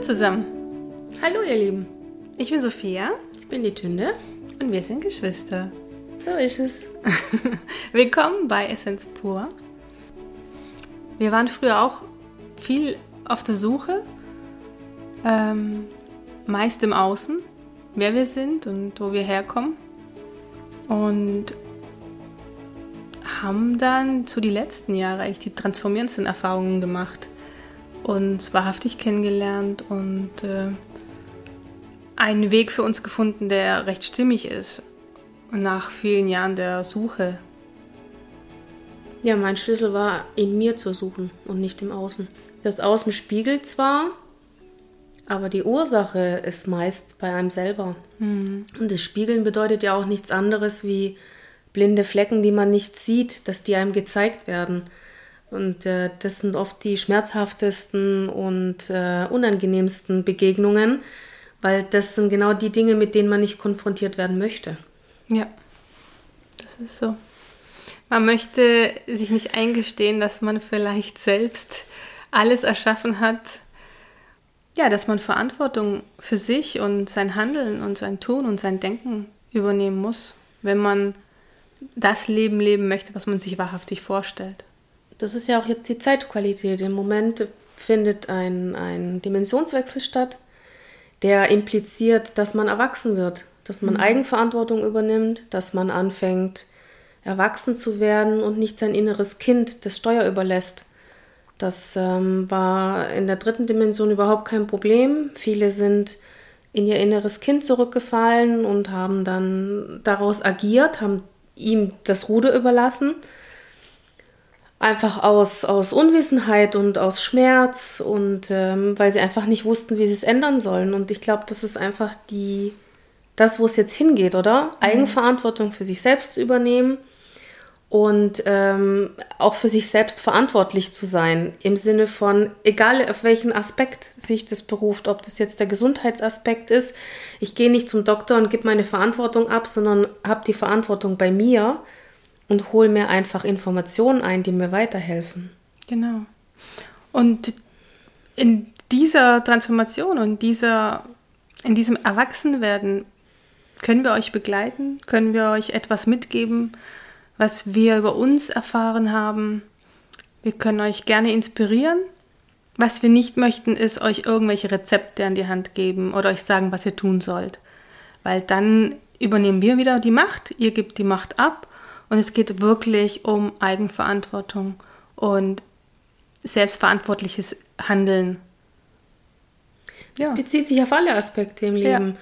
Hallo zusammen. Hallo ihr Lieben, Ich bin Sophia ich bin die Tünde. und wir sind Geschwister. So ist es. Willkommen bei Essenz pur. Wir waren früher auch viel auf der Suche, ähm, meist im Außen, wer wir sind und wo wir herkommen. Und haben dann zu die letzten Jahre eigentlich die transformierendsten Erfahrungen gemacht, uns wahrhaftig kennengelernt und äh, einen Weg für uns gefunden, der recht stimmig ist. Nach vielen Jahren der Suche. Ja, mein Schlüssel war in mir zu suchen und nicht im Außen. Das Außen spiegelt zwar, aber die Ursache ist meist bei einem selber. Und das Spiegeln bedeutet ja auch nichts anderes wie blinde Flecken, die man nicht sieht, dass die einem gezeigt werden. Und äh, das sind oft die schmerzhaftesten und äh, unangenehmsten Begegnungen, weil das sind genau die Dinge, mit denen man nicht konfrontiert werden möchte. Ja, das ist so. Man möchte sich nicht eingestehen, dass man vielleicht selbst alles erschaffen hat. Ja, dass man Verantwortung für sich und sein Handeln und sein Tun und sein Denken übernehmen muss, wenn man das Leben leben möchte, was man sich wahrhaftig vorstellt. Das ist ja auch jetzt die Zeitqualität. Im Moment findet ein, ein Dimensionswechsel statt, der impliziert, dass man erwachsen wird, dass man Eigenverantwortung übernimmt, dass man anfängt, erwachsen zu werden und nicht sein inneres Kind das Steuer überlässt. Das ähm, war in der dritten Dimension überhaupt kein Problem. Viele sind in ihr inneres Kind zurückgefallen und haben dann daraus agiert, haben ihm das Ruder überlassen einfach aus, aus Unwissenheit und aus Schmerz und ähm, weil sie einfach nicht wussten, wie sie es ändern sollen. Und ich glaube, das ist einfach die, das, wo es jetzt hingeht, oder? Eigenverantwortung für sich selbst zu übernehmen und ähm, auch für sich selbst verantwortlich zu sein. Im Sinne von, egal auf welchen Aspekt sich das beruft, ob das jetzt der Gesundheitsaspekt ist, ich gehe nicht zum Doktor und gebe meine Verantwortung ab, sondern habe die Verantwortung bei mir und hole mir einfach Informationen ein, die mir weiterhelfen. Genau. Und in dieser Transformation und dieser, in diesem Erwachsenwerden können wir euch begleiten, können wir euch etwas mitgeben, was wir über uns erfahren haben. Wir können euch gerne inspirieren. Was wir nicht möchten, ist euch irgendwelche Rezepte an die Hand geben oder euch sagen, was ihr tun sollt. Weil dann übernehmen wir wieder die Macht, ihr gebt die Macht ab und es geht wirklich um Eigenverantwortung und selbstverantwortliches Handeln. Das bezieht sich auf alle Aspekte im Leben.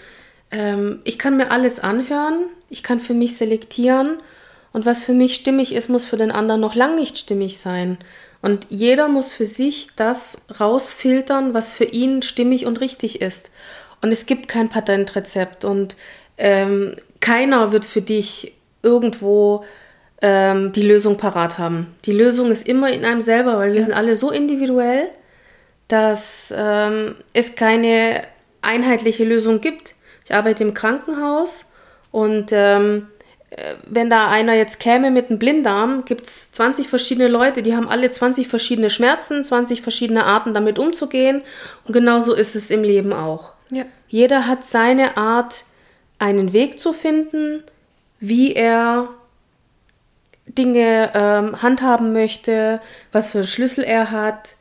Ähm, ich kann mir alles anhören, ich kann für mich selektieren und was für mich stimmig ist, muss für den anderen noch lang nicht stimmig sein. Und jeder muss für sich das rausfiltern, was für ihn stimmig und richtig ist. Und es gibt kein Patentrezept und ähm, keiner wird für dich irgendwo ähm, die Lösung parat haben. Die Lösung ist immer in einem selber, weil wir sind alle so individuell, dass ähm, es keine einheitliche Lösung gibt. Ich arbeite im Krankenhaus und ähm, äh, wenn da einer jetzt käme mit einem Blinddarm, gibt es 20 verschiedene Leute, die haben alle 20 verschiedene Schmerzen, 20 verschiedene Arten damit umzugehen. Und genauso ist es im Leben auch. Ja. Jeder hat seine Art, einen Weg zu finden, wie er Dinge ähm, handhaben möchte, was für Schlüssel er hat.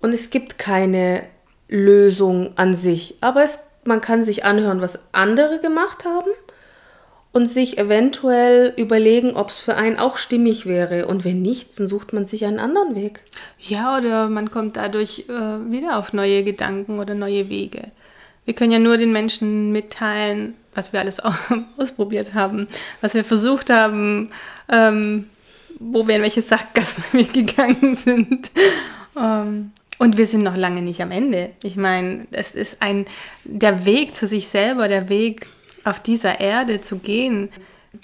Und es gibt keine Lösung an sich. Aber es, man kann sich anhören, was andere gemacht haben und sich eventuell überlegen, ob es für einen auch stimmig wäre. Und wenn nicht, dann sucht man sich einen anderen Weg. Ja, oder man kommt dadurch äh, wieder auf neue Gedanken oder neue Wege. Wir können ja nur den Menschen mitteilen, was wir alles au- ausprobiert haben, was wir versucht haben, ähm, wo wir in welche Sackgassen wir gegangen sind. Ähm, und wir sind noch lange nicht am Ende. Ich meine, es ist ein, der Weg zu sich selber, der Weg auf dieser Erde zu gehen,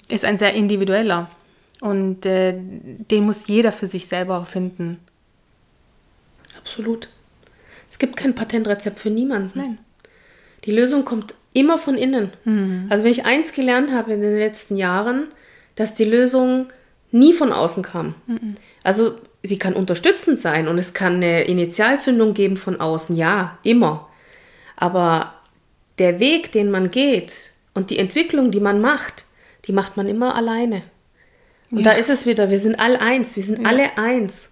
ist ein sehr individueller. Und äh, den muss jeder für sich selber finden. Absolut. Es gibt kein Patentrezept für niemanden. Nein. Die Lösung kommt immer von innen. Also wenn ich eins gelernt habe in den letzten Jahren, dass die Lösung nie von außen kam. Also sie kann unterstützend sein und es kann eine Initialzündung geben von außen, ja, immer. Aber der Weg, den man geht und die Entwicklung, die man macht, die macht man immer alleine. Und ja. da ist es wieder, wir sind all eins, wir sind ja. alle eins.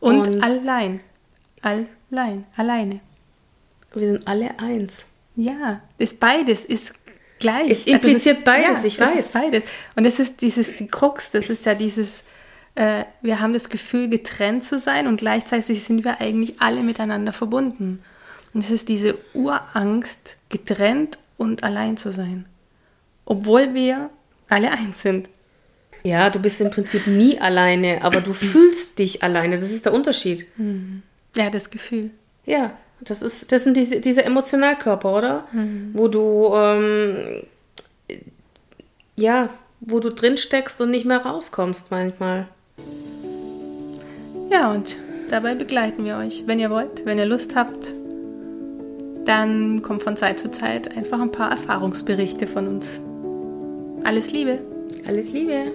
Und, und allein. Allein, alleine. Wir sind alle eins. Ja, ist beides, ist gleich. Es impliziert also beides, ja, ich weiß. Ist beides. Und das ist dieses, die Krux, das ist ja dieses, äh, wir haben das Gefühl, getrennt zu sein und gleichzeitig sind wir eigentlich alle miteinander verbunden. Und es ist diese Urangst, getrennt und allein zu sein. Obwohl wir alle eins sind. Ja, du bist im Prinzip nie alleine, aber du fühlst dich alleine. Das ist der Unterschied. Hm. Ja, das Gefühl. Ja, das, ist, das sind diese, diese Emotionalkörper, oder? Mhm. Wo du, ähm, ja, wo du drin steckst und nicht mehr rauskommst manchmal. Ja, und dabei begleiten wir euch. Wenn ihr wollt, wenn ihr Lust habt, dann kommt von Zeit zu Zeit einfach ein paar Erfahrungsberichte von uns. Alles Liebe. Alles Liebe.